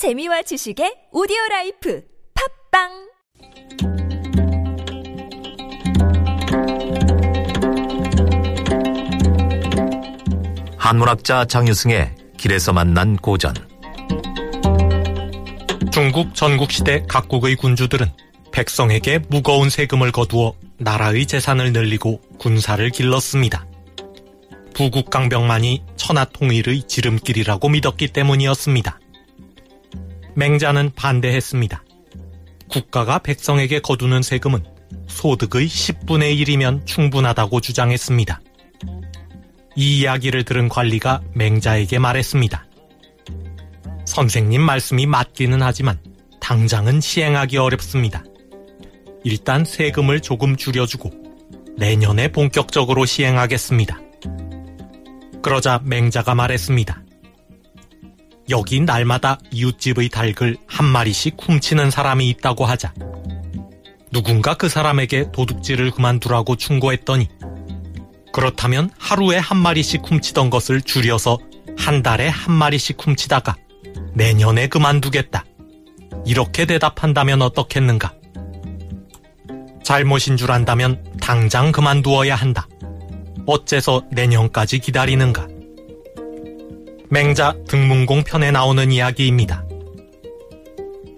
재미와 지식의 오디오 라이프 팟빵 한문학자 장유승의 길에서 만난 고전 중국 전국시대 각국의 군주들은 백성에게 무거운 세금을 거두어 나라의 재산을 늘리고 군사를 길렀습니다. 부국강병만이 천하 통일의 지름길이라고 믿었기 때문이었습니다. 맹자는 반대했습니다. 국가가 백성에게 거두는 세금은 소득의 10분의 1이면 충분하다고 주장했습니다. 이 이야기를 들은 관리가 맹자에게 말했습니다. 선생님 말씀이 맞기는 하지만 당장은 시행하기 어렵습니다. 일단 세금을 조금 줄여주고 내년에 본격적으로 시행하겠습니다. 그러자 맹자가 말했습니다. 여기 날마다 이웃집의 닭을 한 마리씩 훔치는 사람이 있다고 하자. 누군가 그 사람에게 도둑질을 그만두라고 충고했더니 그렇다면 하루에 한 마리씩 훔치던 것을 줄여서 한 달에 한 마리씩 훔치다가 내년에 그만두겠다. 이렇게 대답한다면 어떻겠는가? 잘못인 줄 안다면 당장 그만두어야 한다. 어째서 내년까지 기다리는가? 맹자 등문공 편에 나오는 이야기입니다.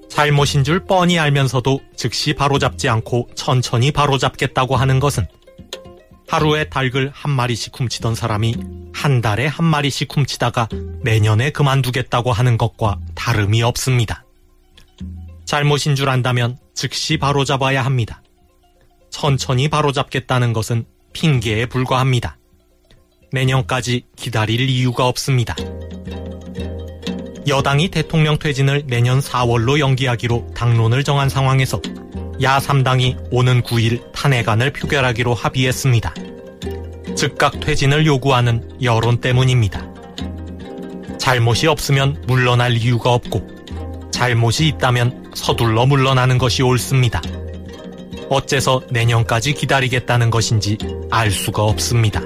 잘못인 줄 뻔히 알면서도 즉시 바로잡지 않고 천천히 바로잡겠다고 하는 것은 하루에 닭을 한 마리씩 훔치던 사람이 한 달에 한 마리씩 훔치다가 내년에 그만두겠다고 하는 것과 다름이 없습니다. 잘못인 줄 안다면 즉시 바로잡아야 합니다. 천천히 바로잡겠다는 것은 핑계에 불과합니다. 내년까지 기다릴 이유가 없습니다. 여당이 대통령 퇴진을 내년 4월로 연기하기로 당론을 정한 상황에서 야3당이 오는 9일 탄핵안을 표결하기로 합의했습니다. 즉각 퇴진을 요구하는 여론 때문입니다. 잘못이 없으면 물러날 이유가 없고 잘못이 있다면 서둘러 물러나는 것이 옳습니다. 어째서 내년까지 기다리겠다는 것인지 알 수가 없습니다.